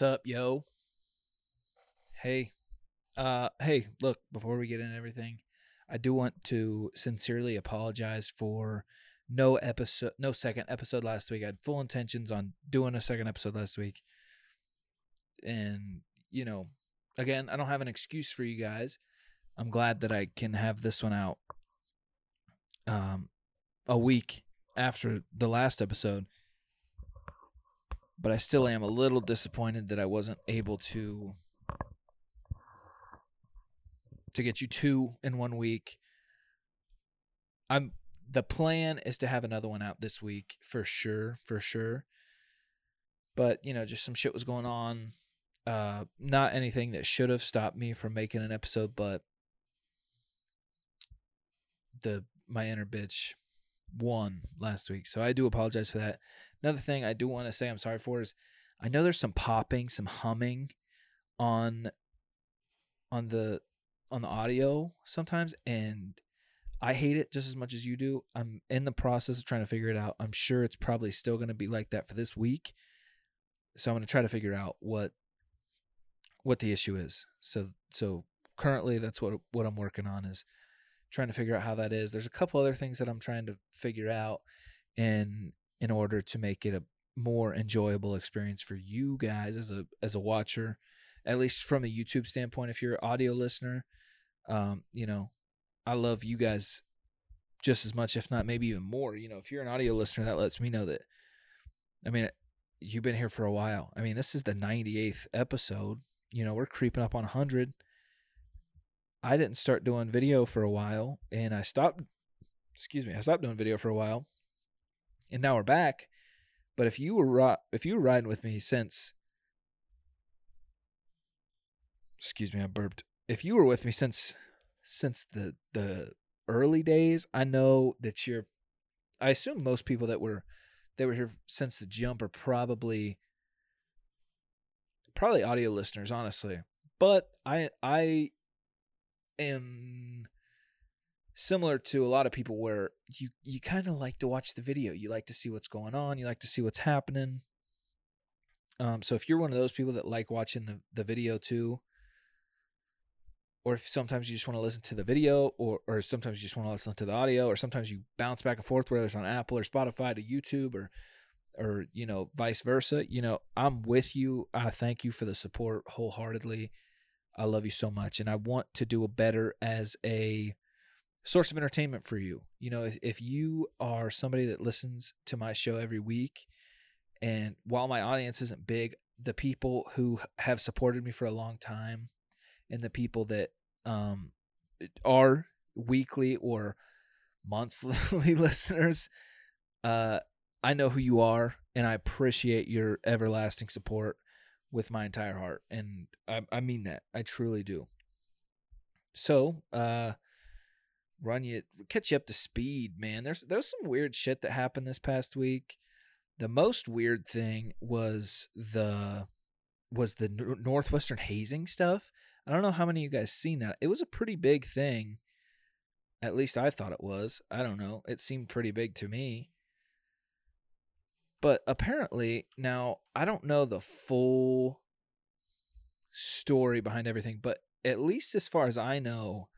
What's up, yo? Hey. Uh hey, look, before we get into everything, I do want to sincerely apologize for no episode no second episode last week. I had full intentions on doing a second episode last week. And, you know, again, I don't have an excuse for you guys. I'm glad that I can have this one out um a week after the last episode but I still am a little disappointed that I wasn't able to to get you two in one week. I'm the plan is to have another one out this week for sure, for sure. But, you know, just some shit was going on. Uh not anything that should have stopped me from making an episode, but the my inner bitch won last week. So I do apologize for that. Another thing I do want to say I'm sorry for is I know there's some popping, some humming on on the on the audio sometimes and I hate it just as much as you do. I'm in the process of trying to figure it out. I'm sure it's probably still going to be like that for this week. So I'm going to try to figure out what what the issue is. So so currently that's what what I'm working on is trying to figure out how that is. There's a couple other things that I'm trying to figure out and in order to make it a more enjoyable experience for you guys as a as a watcher, at least from a YouTube standpoint. If you're an audio listener, um, you know, I love you guys just as much, if not maybe even more. You know, if you're an audio listener, that lets me know that. I mean, you've been here for a while. I mean, this is the 98th episode. You know, we're creeping up on 100. I didn't start doing video for a while, and I stopped. Excuse me, I stopped doing video for a while and now we're back. But if you were if you were riding with me since, excuse me, I burped. If you were with me since since the the early days, I know that you're. I assume most people that were that were here since the jump are probably probably audio listeners, honestly. But I I am similar to a lot of people where you you kind of like to watch the video. You like to see what's going on. You like to see what's happening. Um, so if you're one of those people that like watching the, the video too, or if sometimes you just want to listen to the video, or or sometimes you just want to listen to the audio, or sometimes you bounce back and forth, whether it's on Apple or Spotify to YouTube or or you know vice versa. You know I'm with you. I thank you for the support wholeheartedly. I love you so much, and I want to do a better as a source of entertainment for you. You know, if, if you are somebody that listens to my show every week, and while my audience isn't big, the people who have supported me for a long time and the people that um, are weekly or monthly listeners, uh, I know who you are, and I appreciate your everlasting support with my entire heart, and I, I mean that. I truly do. So, uh, run you catch you up to speed, man. There's there's some weird shit that happened this past week. The most weird thing was the was the northwestern hazing stuff. I don't know how many of you guys seen that. It was a pretty big thing. At least I thought it was. I don't know. It seemed pretty big to me. But apparently, now I don't know the full story behind everything, but at least as far as I know,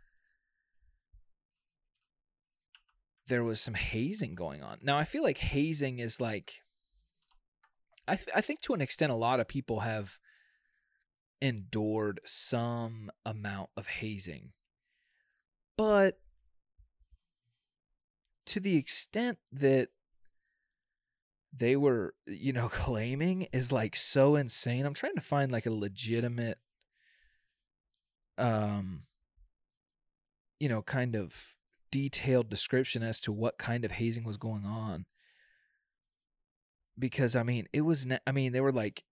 there was some hazing going on. Now I feel like hazing is like I th- I think to an extent a lot of people have endured some amount of hazing. But to the extent that they were, you know, claiming is like so insane. I'm trying to find like a legitimate um you know, kind of detailed description as to what kind of hazing was going on because i mean it was i mean they were like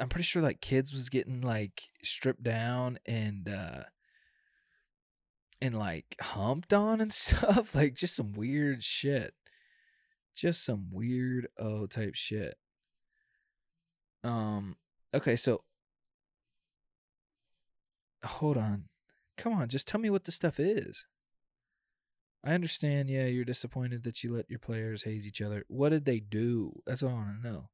i'm pretty sure like kids was getting like stripped down and uh and like humped on and stuff like just some weird shit just some weird oh type shit um okay so hold on come on just tell me what the stuff is I understand, yeah, you're disappointed that you let your players haze each other. What did they do? That's all I want to know.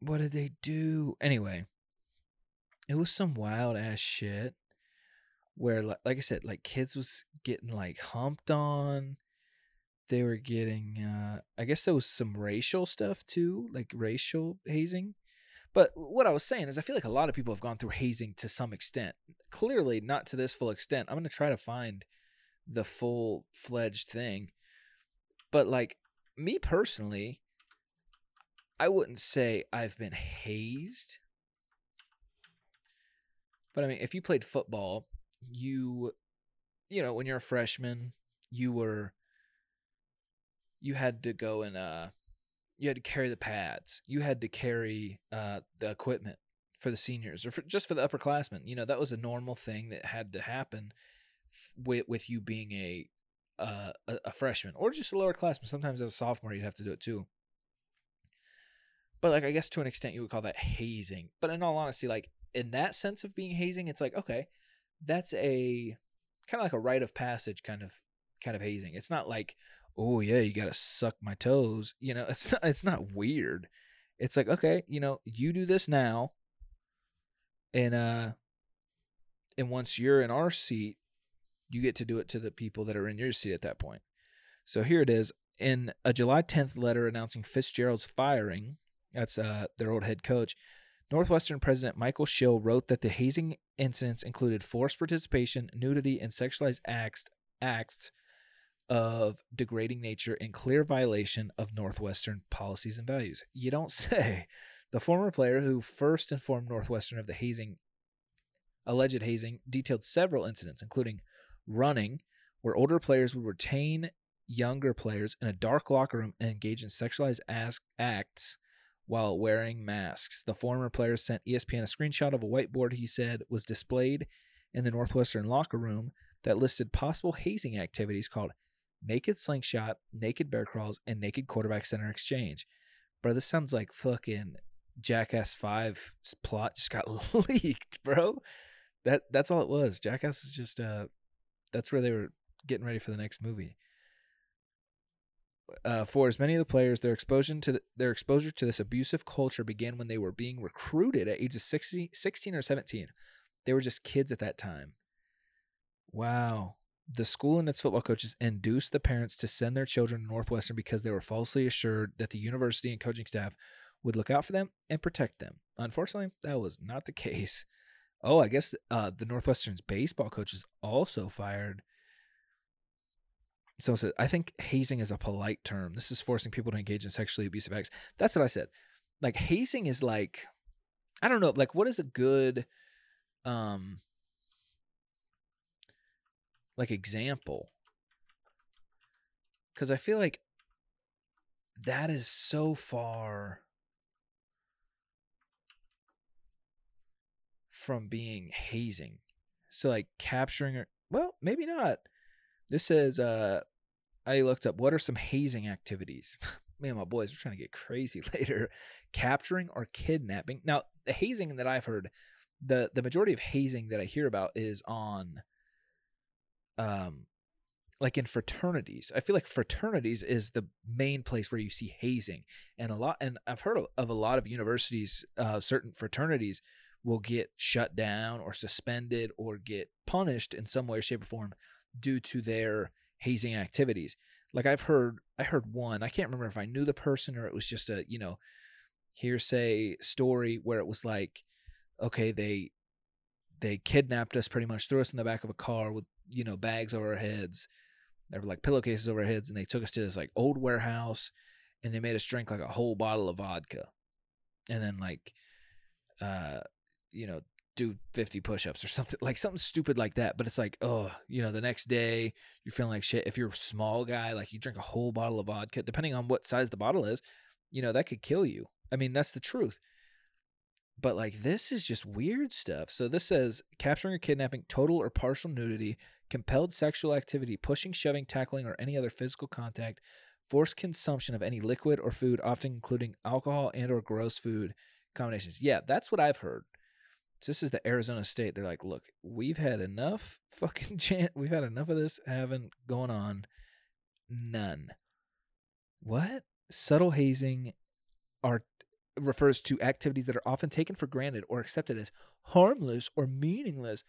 what did they do? Anyway, it was some wild ass shit where like, like I said, like kids was getting like humped on. They were getting uh I guess there was some racial stuff too, like racial hazing. But what I was saying is I feel like a lot of people have gone through hazing to some extent. Clearly not to this full extent. I'm going to try to find the full fledged thing. But like me personally, I wouldn't say I've been hazed. But I mean, if you played football, you you know, when you're a freshman, you were you had to go and uh you had to carry the pads. You had to carry uh the equipment for the seniors or for, just for the upperclassmen. You know, that was a normal thing that had to happen f- with with you being a uh, a, a freshman or just a lower classman. Sometimes as a sophomore, you'd have to do it too. But like, I guess to an extent, you would call that hazing. But in all honesty, like in that sense of being hazing, it's like okay, that's a kind of like a rite of passage kind of kind of hazing. It's not like oh yeah, you gotta suck my toes. You know, it's not it's not weird. It's like okay, you know, you do this now, and uh, and once you're in our seat, you get to do it to the people that are in your seat at that point. So here it is in a July 10th letter announcing Fitzgerald's firing. That's uh, their old head coach. Northwestern President Michael Schill wrote that the hazing incidents included forced participation, nudity, and sexualized acts acts of degrading nature in clear violation of Northwestern policies and values. You don't say. The former player who first informed Northwestern of the hazing, alleged hazing, detailed several incidents, including running, where older players would retain younger players in a dark locker room and engage in sexualized acts while wearing masks. The former player sent ESPN a screenshot of a whiteboard he said was displayed in the Northwestern locker room that listed possible hazing activities called naked slingshot, naked bear crawls, and naked quarterback center exchange. Bro, this sounds like fucking Jackass 5 plot just got leaked, bro. That that's all it was. Jackass was just uh that's where they were getting ready for the next movie. Uh, for as many of the players, their exposure to the, their exposure to this abusive culture began when they were being recruited at ages 60, 16 or 17. They were just kids at that time. Wow. The school and its football coaches induced the parents to send their children to Northwestern because they were falsely assured that the university and coaching staff would look out for them and protect them. Unfortunately, that was not the case. Oh, I guess uh, the Northwestern's baseball coach is also fired. So I think hazing is a polite term. This is forcing people to engage in sexually abusive acts. That's what I said. Like hazing is like, I don't know. Like, what is a good, um, like example? Because I feel like that is so far from being hazing. So like capturing or well, maybe not. This says uh I looked up what are some hazing activities. Man, my boys, we're trying to get crazy later. Capturing or kidnapping. Now, the hazing that I've heard, the the majority of hazing that I hear about is on um like in fraternities. I feel like fraternities is the main place where you see hazing. And a lot and I've heard of a lot of universities, uh certain fraternities will get shut down or suspended or get punished in some way, shape, or form due to their hazing activities. Like I've heard, I heard one. I can't remember if I knew the person or it was just a you know hearsay story where it was like, okay, they they kidnapped us pretty much, threw us in the back of a car with you know bags over our heads. There were like pillowcases over our heads, and they took us to this like old warehouse, and they made us drink like a whole bottle of vodka, and then like uh you know, do 50 push-ups or something like something stupid like that. But it's like oh you know the next day you're feeling like shit. If you're a small guy like you drink a whole bottle of vodka depending on what size the bottle is you know that could kill you. I mean that's the truth. But like this is just weird stuff. So this says capturing or kidnapping total or partial nudity compelled sexual activity pushing shoving tackling or any other physical contact forced consumption of any liquid or food often including alcohol and or gross food combinations yeah that's what i've heard so this is the Arizona State. They're like, look, we've had enough fucking chance. We've had enough of this having going on. None. What? Subtle hazing are refers to activities that are often taken for granted or accepted as harmless or meaningless.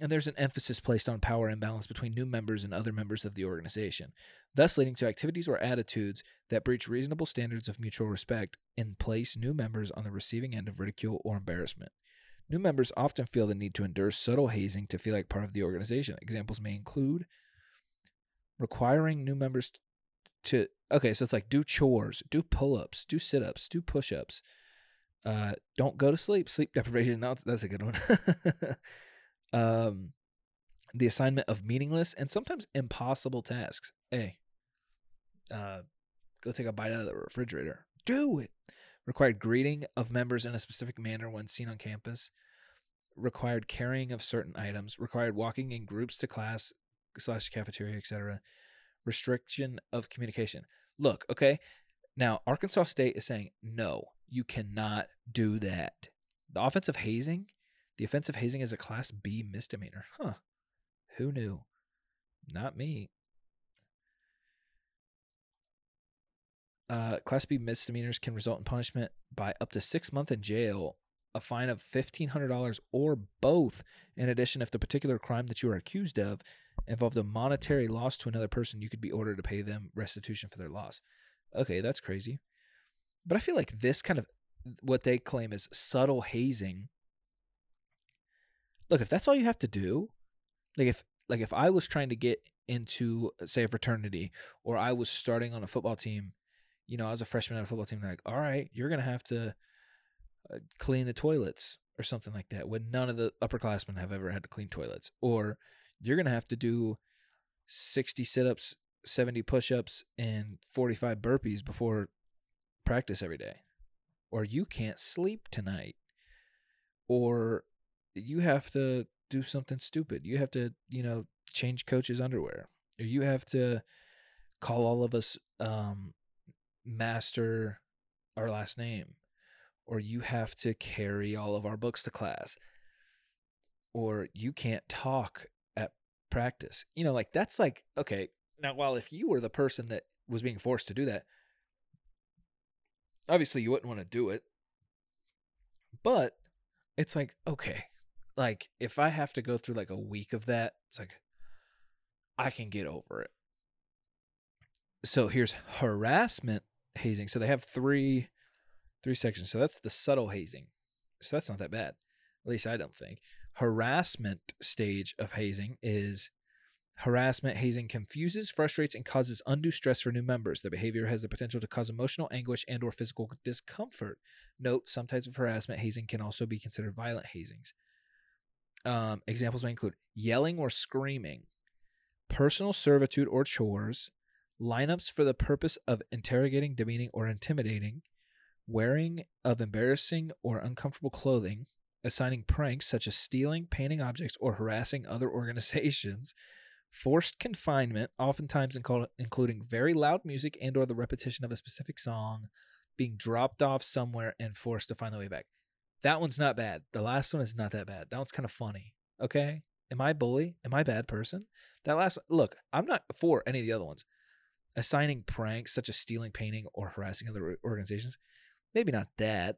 And there's an emphasis placed on power imbalance between new members and other members of the organization, thus leading to activities or attitudes that breach reasonable standards of mutual respect and place new members on the receiving end of ridicule or embarrassment. New members often feel the need to endure subtle hazing to feel like part of the organization. Examples may include requiring new members to okay, so it's like do chores, do pull-ups, do sit-ups, do push-ups. Uh, don't go to sleep. Sleep deprivation. No, that's a good one. um, the assignment of meaningless and sometimes impossible tasks. Hey, uh, go take a bite out of the refrigerator. Do it. Required greeting of members in a specific manner when seen on campus. Required carrying of certain items. Required walking in groups to class slash cafeteria, etc restriction of communication. Look, okay. Now, Arkansas State is saying, no, you cannot do that. The offensive hazing, the offensive hazing is a class B misdemeanor. Huh. Who knew? Not me. Uh, class B misdemeanors can result in punishment by up to six months in jail, a fine of $1,500, or both. In addition, if the particular crime that you are accused of involved a monetary loss to another person, you could be ordered to pay them restitution for their loss. Okay, that's crazy. But I feel like this kind of what they claim is subtle hazing. Look, if that's all you have to do, like if like if I was trying to get into say a fraternity or I was starting on a football team, you know, I was a freshman on a football team, like, all right, you're gonna have to uh, clean the toilets or something like that. When none of the upperclassmen have ever had to clean toilets, or you're to have to do 60 sit ups, 70 push ups, and 45 burpees before practice every day. Or you can't sleep tonight. Or you have to do something stupid. You have to, you know, change coach's underwear. Or you have to call all of us um, master our last name. Or you have to carry all of our books to class. Or you can't talk at practice. You know, like that's like, okay, now while if you were the person that was being forced to do that, obviously you wouldn't want to do it. But it's like, okay, like if I have to go through like a week of that, it's like I can get over it. So here's harassment hazing. So they have three three sections. So that's the subtle hazing. So that's not that bad. At least I don't think harassment stage of hazing is harassment hazing confuses frustrates and causes undue stress for new members the behavior has the potential to cause emotional anguish and or physical discomfort note some types of harassment hazing can also be considered violent hazings um, examples may include yelling or screaming personal servitude or chores lineups for the purpose of interrogating demeaning or intimidating wearing of embarrassing or uncomfortable clothing assigning pranks such as stealing, painting objects, or harassing other organizations, forced confinement, oftentimes including very loud music and or the repetition of a specific song, being dropped off somewhere and forced to find the way back. That one's not bad. The last one is not that bad. That one's kind of funny. Okay? Am I bully? Am I bad person? That last look, I'm not for any of the other ones. Assigning pranks such as stealing, painting, or harassing other organizations, maybe not that.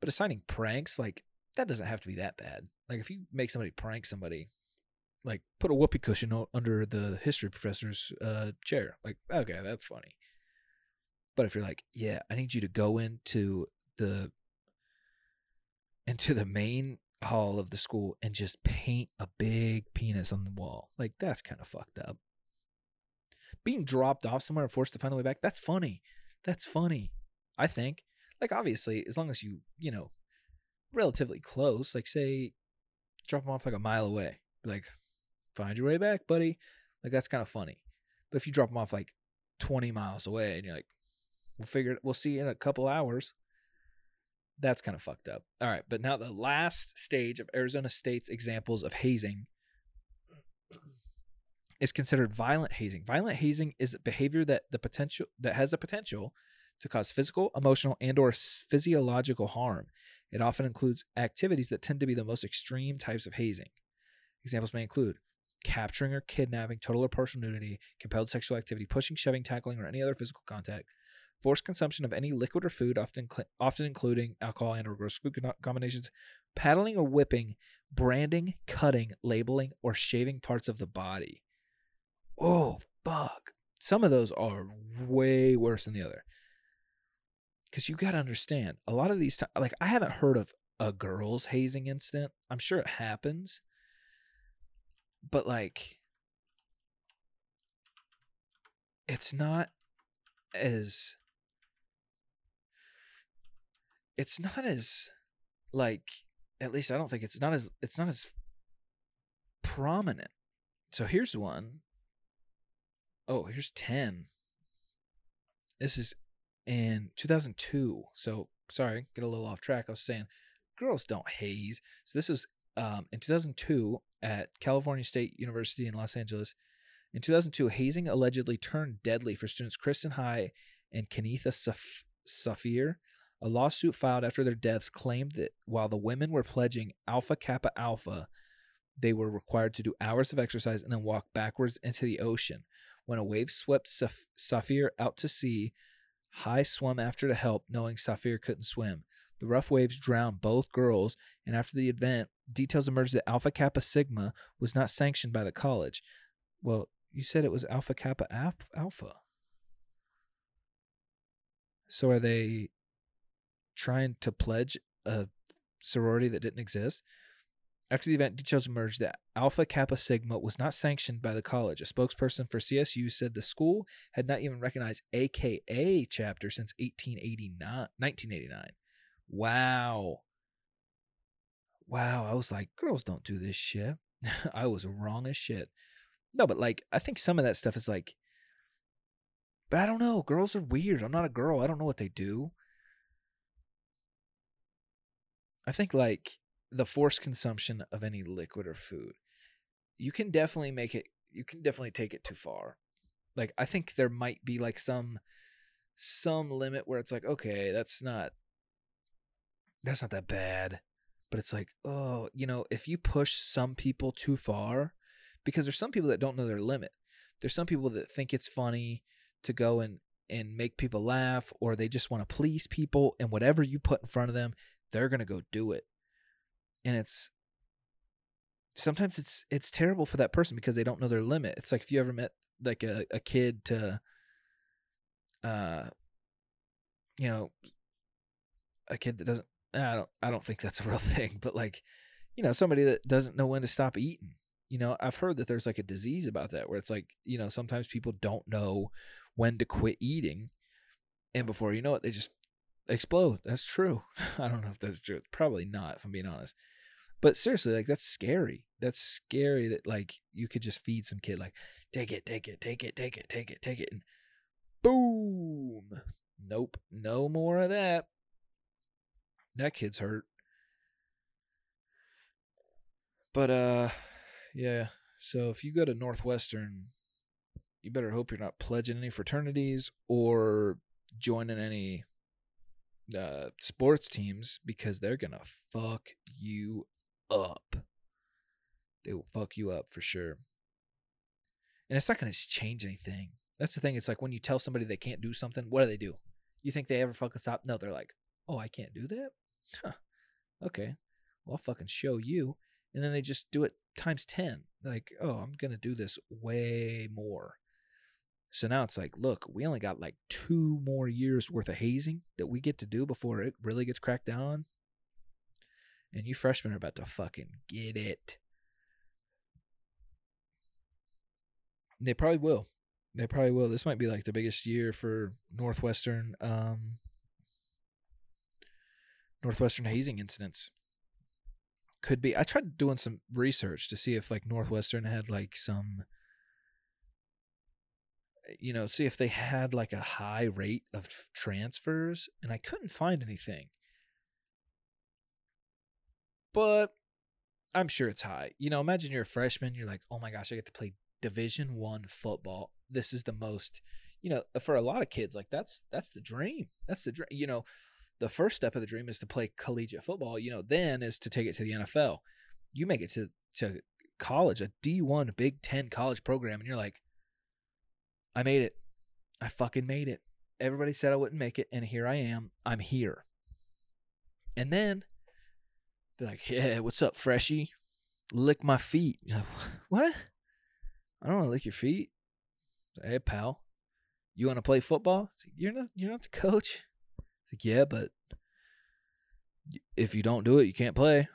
But assigning pranks, like that doesn't have to be that bad. Like if you make somebody prank somebody, like put a whoopee cushion under the history professor's uh, chair. Like okay, that's funny. But if you're like, yeah, I need you to go into the into the main hall of the school and just paint a big penis on the wall. Like that's kind of fucked up. Being dropped off somewhere and forced to find the way back, that's funny. That's funny. I think like obviously as long as you you know relatively close like say drop them off like a mile away like find your way back buddy like that's kind of funny but if you drop them off like 20 miles away and you're like we'll figure it we'll see in a couple hours that's kind of fucked up all right but now the last stage of arizona state's examples of hazing is considered violent hazing violent hazing is behavior that the potential that has the potential to cause physical, emotional, and or physiological harm. It often includes activities that tend to be the most extreme types of hazing. Examples may include capturing or kidnapping, total or partial nudity, compelled sexual activity, pushing, shoving, tackling, or any other physical contact, forced consumption of any liquid or food, often cl- often including alcohol and or gross food combinations, paddling or whipping, branding, cutting, labeling, or shaving parts of the body. Oh, fuck. Some of those are way worse than the other. Because you got to understand, a lot of these, t- like, I haven't heard of a girls' hazing incident. I'm sure it happens. But, like, it's not as it's not as like at least I don't think it's not as it's not as prominent. So here's one. Oh, here's 10. This is in 2002. So sorry, get a little off track. I was saying girls don't haze. So this was um, in 2002 at California State University in Los Angeles. In 2002, hazing allegedly turned deadly for students Kristin High and Kenitha Saf- Saafir. A lawsuit filed after their deaths claimed that while the women were pledging Alpha Kappa Alpha, they were required to do hours of exercise and then walk backwards into the ocean. When a wave swept Saf- Saafir out to sea, High swam after to help, knowing Saafir couldn't swim. The rough waves drowned both girls, and after the event, details emerged that Alpha Kappa Sigma was not sanctioned by the college. Well, you said it was Alpha Kappa Alpha. So are they trying to pledge a sorority that didn't exist? After the event, details emerged that Alpha Kappa Sigma was not sanctioned by the college. A spokesperson for CSU said the school had not even recognized AKA chapter since 1889, 1989. Wow. Wow. I was like, girls don't do this shit. I was wrong as shit. No, but like, I think some of that stuff is like, but I don't know. Girls are weird. I'm not a girl. I don't know what they do. I think like the forced consumption of any liquid or food, you can definitely make it, you can definitely take it too far. Like, I think there might be like some, some limit where it's like, okay, that's not, that's not that bad. But it's like, oh, you know, if you push some people too far, because there's some people that don't know their limit. There's some people that think it's funny to go and and make people laugh or they just want to please people and whatever you put in front of them, they're going to go do it. And it's sometimes it's it's terrible for that person because they don't know their limit. It's like if you ever met like a, a kid to uh you know a kid that doesn't I don't I don't think that's a real thing, but like you know somebody that doesn't know when to stop eating you know i've heard that there's like a disease about that where it's like you know sometimes people don't know when to quit eating and before you know it they just explode. That's true. I don't know if that's true. Probably not if i'm being honest. But seriously like that's scary. That's scary that like you could just feed some kid like take it take it take it take it take it take it and boom! Nope. No more of that. That kid's hurt. But uh yeah. So if you go to Northwestern, you better hope you're not pledging any fraternities or joining any uh, sports teams because they're gonna fuck you up. They will fuck you up for sure. And it's not gonna change anything. That's the thing. It's like when you tell somebody they can't do something, what do they do? You think they ever fucking stop? No, they're like, oh, I can't do that? Huh. Okay. Well, I'll fucking show you. And then they just do it times 10 like oh i'm gonna do this way more so now it's like look we only got like two more years worth of hazing that we get to do before it really gets cracked down on. And you freshmen are about to fucking get it. They probably will. They probably will. This might be like the biggest year for northwestern um northwestern hazing incidents. Could be. I tried doing some research to see if like Northwestern had like some you know, see if they had like a high rate of transfers and I couldn't find anything. But I'm sure it's high. You know, imagine you're a freshman, you're like, "Oh my gosh, I get to play Division 1 football. This is the most, you know, uh, for a lot of kids like that's that's the dream. That's the dream. You know, the first step of the dream is to play collegiate football. You know, then is to take it to the NFL. You make it to to college, a D1 Big 10 college program and you're like I made it. I fucking made it. Everybody said I wouldn't make it, and here I am. I'm here. And then they're like, "Yeah, what's up, freshie? Lick my feet." Like, what? I don't want to lick your feet. Hey, pal, you want to play football? Like, you're not. You're not the coach. It's Like, yeah, but if you don't do it, you can't play.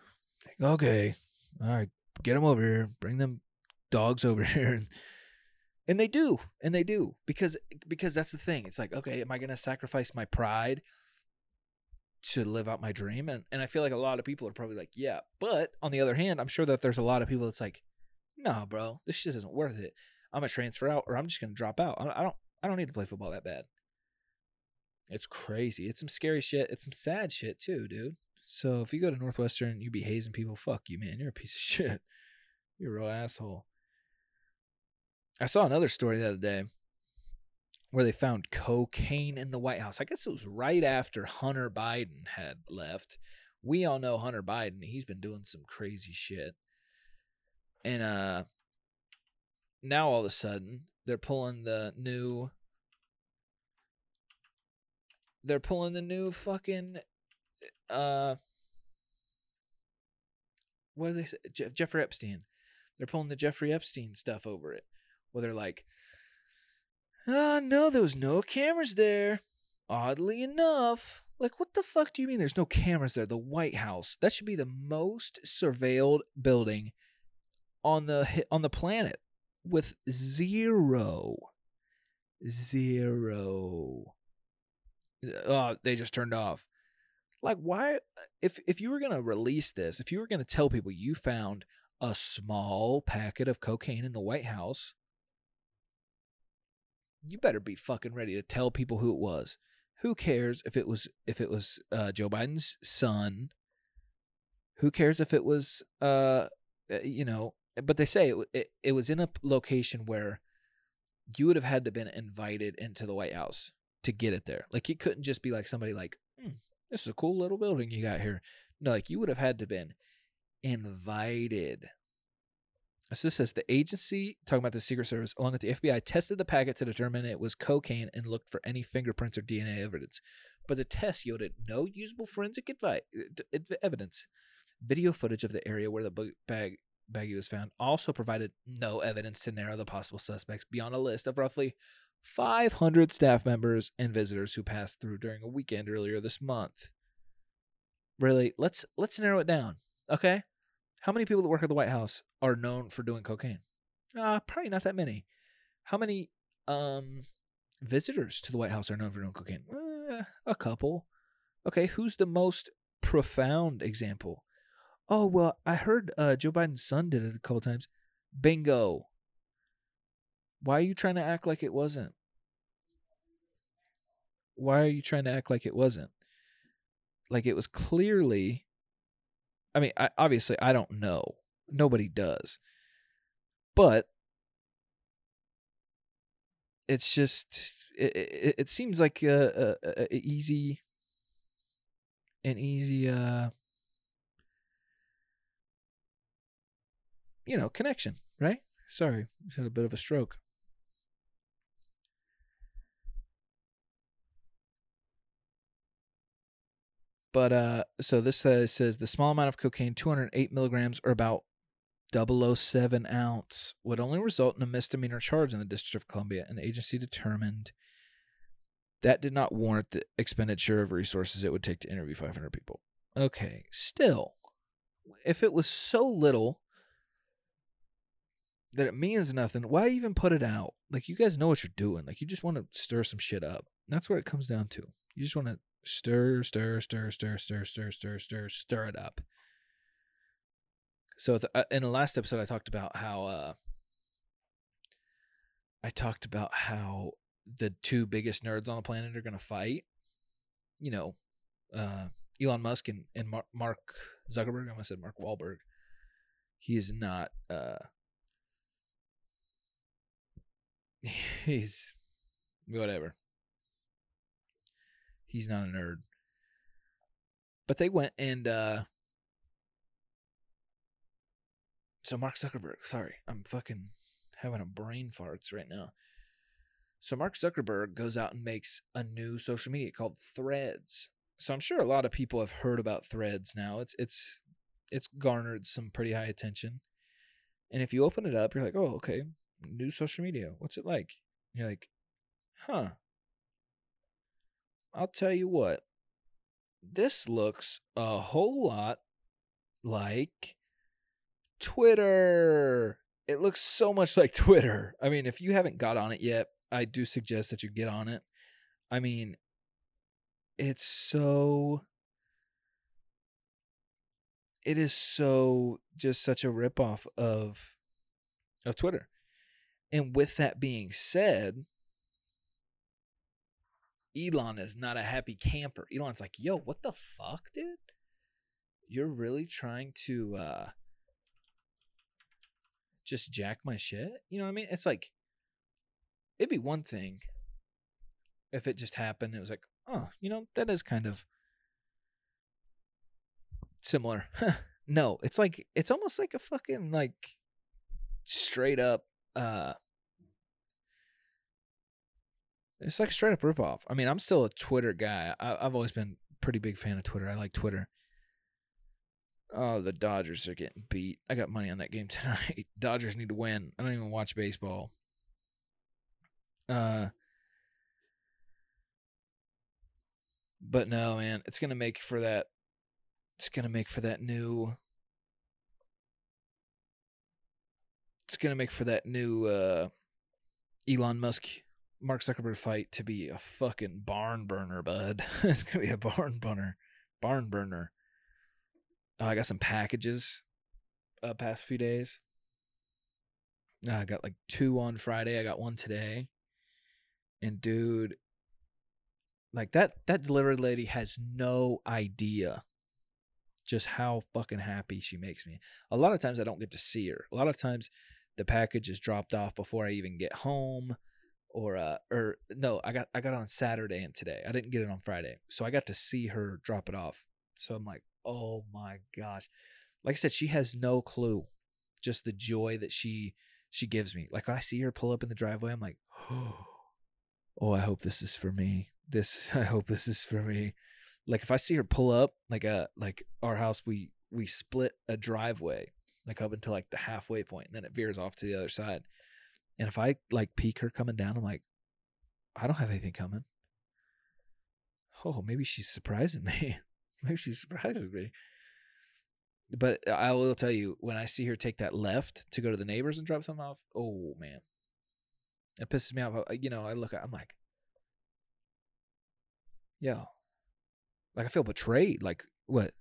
Like, okay, all right, get them over here. Bring them dogs over here. And, and they do, and they do because because that's the thing. It's like, okay, am I going to sacrifice my pride to live out my dream? And and I feel like a lot of people are probably like, yeah. But on the other hand, I'm sure that there's a lot of people that's like, no, bro, this shit isn't worth it. I'm gonna transfer out, or I'm just gonna drop out. I don't I don't need to play football that bad. It's crazy. It's some scary shit. It's some sad shit too, dude. So if you go to Northwestern you be hazing people, fuck you, man. You're a piece of shit. You're a real asshole. I saw another story the other day where they found cocaine in the White House. I guess it was right after Hunter Biden had left. We all know Hunter Biden. He's been doing some crazy shit. And uh now all of a sudden they're pulling the new they're pulling the new fucking uh what do they Jeffrey Epstein. They're pulling the Jeffrey Epstein stuff over it. Where they're like, oh, no, there was no cameras there. Oddly enough. Like, what the fuck do you mean there's no cameras there? The White House. That should be the most surveilled building on the on the planet with zero zero oh they just turned off like why if if you were going to release this if you were going to tell people you found a small packet of cocaine in the white house you better be fucking ready to tell people who it was who cares if it was if it was uh, joe biden's son who cares if it was uh you know but they say it, it, it was in a location where you would have had to been invited into the white house to get it there like it couldn't just be like somebody like hmm, this is a cool little building you got here. No, like you would have had to been invited. So this says the agency, talking about the Secret Service, along with the FBI, tested the packet to determine it was cocaine and looked for any fingerprints or DNA evidence. But the test yielded no usable forensic advi- evidence. Video footage of the area where the bag baggie was found also provided no evidence to narrow the possible suspects beyond a list of roughly 500 staff members and visitors who passed through during a weekend earlier this month. Really, let's let's narrow it down. Okay? How many people that work at the White House are known for doing cocaine? Uh, probably not that many. How many um visitors to the White House are known for doing cocaine? Uh, a couple. Okay, who's the most profound example? Oh, well, I heard uh, Joe Biden's son did it a couple times. Bingo. Why are you trying to act like it wasn't? Why are you trying to act like it wasn't? Like it was clearly. I mean, I, obviously, I don't know. Nobody does. But it's just it, it, it seems like a, a, a, easy an easy uh you know connection right sorry just had a bit of a stroke But uh, so this says, says the small amount of cocaine, 208 milligrams, or about 007 ounce, would only result in a misdemeanor charge in the District of Columbia. An agency determined that did not warrant the expenditure of resources it would take to interview 500 people. Okay, still, if it was so little that it means nothing, why even put it out? Like, you guys know what you're doing. Like, you just want to stir some shit up. That's what it comes down to. You just want to stir, stir, stir, stir, stir, stir, stir, stir, stir it up. So uh, in the last episode, I talked about how uh, I talked about how the two biggest nerds on the planet are going to fight. You know, uh, Elon Musk and, and Mark Zuckerberg. I almost said Mark Wahlberg. He's not. Uh, he's whatever. He's not a nerd. But they went and uh so Mark Zuckerberg, sorry, I'm fucking having a brain farts right now. So Mark Zuckerberg goes out and makes a new social media called Threads. So I'm sure a lot of people have heard about Threads now. It's it's it's garnered some pretty high attention. And if you open it up, you're like, "Oh, okay, new social media. What's it like?" And you're like, "Huh. I'll tell you what. This looks a whole lot like Twitter. It looks so much like Twitter. I mean, if you haven't got on it yet, I do suggest that you get on it. I mean, it's so it is so just such a ripoff of of Twitter. And with that being said, Elon is not a happy camper. Elon's like, yo, what the fuck, dude? You're really trying to uh just jack my shit? You know what I mean? It's like it'd be one thing if it just happened. It was like, oh, you know, that is kind of similar. no, it's like it's almost like a fucking like straight up uh it's like straight up ripoff. I mean, I'm still a Twitter guy. I, I've always been pretty big fan of Twitter. I like Twitter. Oh, the Dodgers are getting beat. I got money on that game tonight. Dodgers need to win. I don't even watch baseball. Uh But no, man, it's gonna make for that. It's gonna make for that new. It's gonna make for that new uh, Elon Musk, Mark Zuckerberg fight to be a fucking barn burner, bud. it's gonna be a barn burner, barn burner. Oh, I got some packages. Uh, past few days. Uh, I got like two on Friday. I got one today. And dude, like that that delivery lady has no idea just how fucking happy she makes me. A lot of times I don't get to see her. A lot of times the package is dropped off before I even get home or uh or no, I got I got on Saturday and today. I didn't get it on Friday. So I got to see her drop it off. So I'm like, "Oh my gosh." Like I said, she has no clue just the joy that she she gives me. Like when I see her pull up in the driveway, I'm like, "Oh, I hope this is for me." this I hope this is for me. Like if I see her pull up, like a uh, like our house, we we split a driveway like up until like the halfway point, and then it veers off to the other side. And if I like peek her coming down, I'm like, I don't have anything coming. Oh, maybe she's surprising me. maybe she surprises me. But I will tell you, when I see her take that left to go to the neighbors and drop something off, oh man, it pisses me off. Uh, you know, I look, at I'm like, yeah. Like I feel betrayed. Like what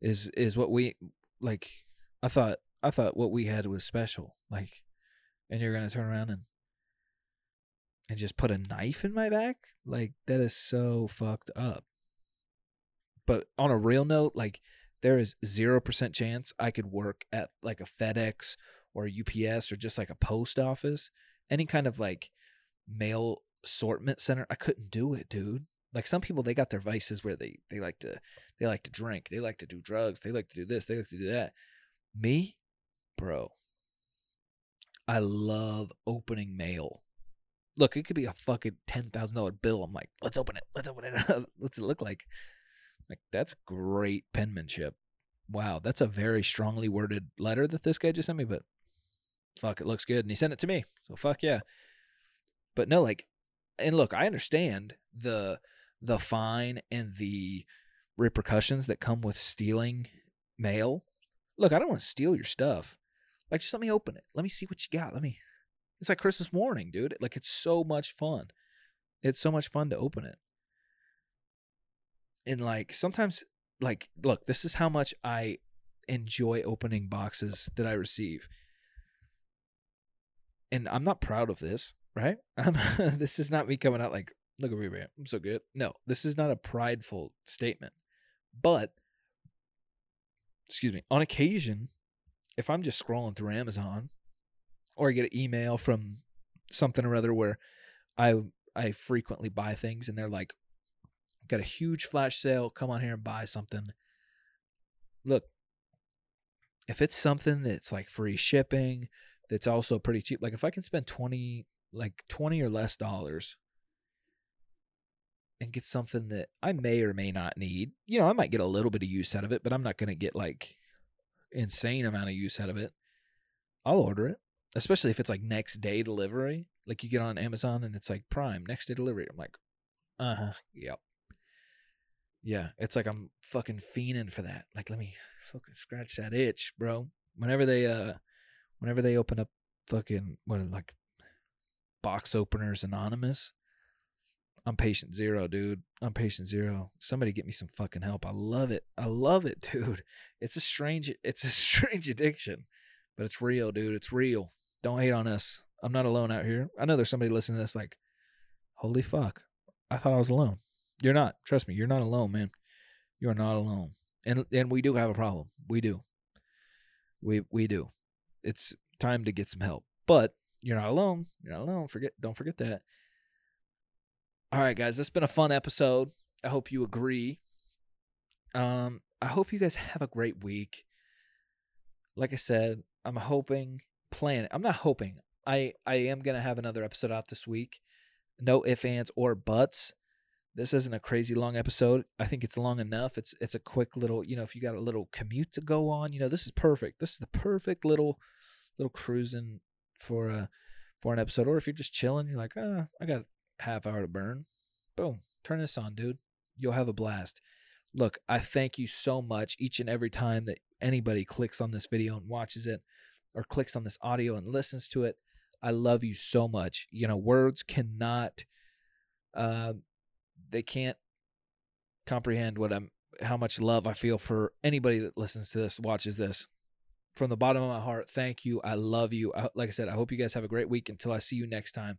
is is what we like I thought I thought what we had was special. Like and you're gonna turn around and and just put a knife in my back? Like that is so fucked up. But on a real note, like there is 0% chance I could work at like a FedEx or a UPS or just like a post office, any kind of like mail assortment center. I couldn't do it, dude. Like some people, they got their vices where they they like to they like to drink, they like to do drugs, they like to do this, they like to do that. Me, bro, I love opening mail. Look, it could be a fucking ten thousand dollar bill. I'm like, let's open it. Let's open it up. What's it look like? Like that's great penmanship. Wow, that's a very strongly worded letter that this guy just sent me. But fuck, it looks good, and he sent it to me. So fuck yeah. But no, like, and look, I understand the the fine and the repercussions that come with stealing mail. Look, I don't want to steal your stuff. Like, just let me open it. Let me see what you got. Let me. It's like Christmas morning, dude. Like, it's so much fun. It's so much fun to open it. And like, sometimes, like, look, this is how much I enjoy opening boxes that I receive. And I'm not proud of this, right? this is not me coming out like, look at me, man. I'm so good. No, this is not a prideful statement. But, excuse me, on occasion, if I'm just scrolling through Amazon or I get an email from something or other where I I frequently buy things and they're like, got a huge flash sale, come on here and buy something. Look, if it's something that's like free shipping, that's also pretty cheap, like if I can spend 20 like 20 or less dollars and get something that I may or may not need. You know, I might get a little bit of use out of it, but I'm not going to get like insane amount of use out of it. I'll order it, especially if it's like next day delivery. Like you get on Amazon and it's like Prime next day delivery. I'm like, uh huh, yep, yeah. It's like I'm fucking fiending for that. Like, let me fucking scratch that itch, bro. Whenever they uh, whenever they open up fucking what like box openers anonymous. I'm patient zero, dude. I'm patient zero. Somebody get me some fucking help. I love it. I love it, dude. It's a strange it's a strange addiction, but it's real, dude. It's real. Don't hate on us. I'm not alone out here. I know there's somebody listening to this like, holy fuck. I thought I was alone. You're not. Trust me, you're not alone, man. You are not alone. And and we do have a problem. We do. We we do. It's time to get some help. But you're not alone. You're not alone. Forget don't forget that. All right, guys, this has been a fun episode. I hope you agree. Um, I hope you guys have a great week. Like I said, I'm hoping, plan. I'm not hoping. I I am gonna have another episode out this week. No ifs, ands, or buts. This isn't a crazy long episode. I think it's long enough. It's it's a quick little, you know, if you got a little commute to go on, you know, this is perfect. This is the perfect little little cruising for a for an episode. Or if you're just chilling, you're like, ah, I got half hour to burn. Boom, turn this on, dude. You'll have a blast. Look, I thank you so much each and every time that anybody clicks on this video and watches it, or clicks on this audio and listens to it. I love you so much. You know, words cannot, uh, they can't comprehend what I'm, how much love I feel for anybody that listens to this, watches this from the bottom of my heart, thank you. I love you. I, like I said, I hope you guys have a great week. Until I see you next time,